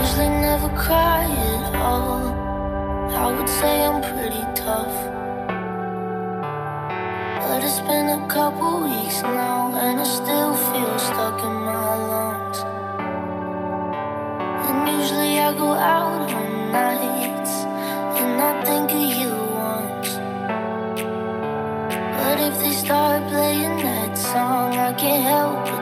usually never cry at all. I would say I'm pretty tough. But it's been a couple weeks now, and I still feel stuck in my lungs. And usually I go out on nights, and I think of you once. But if they start playing that song, I can't help it.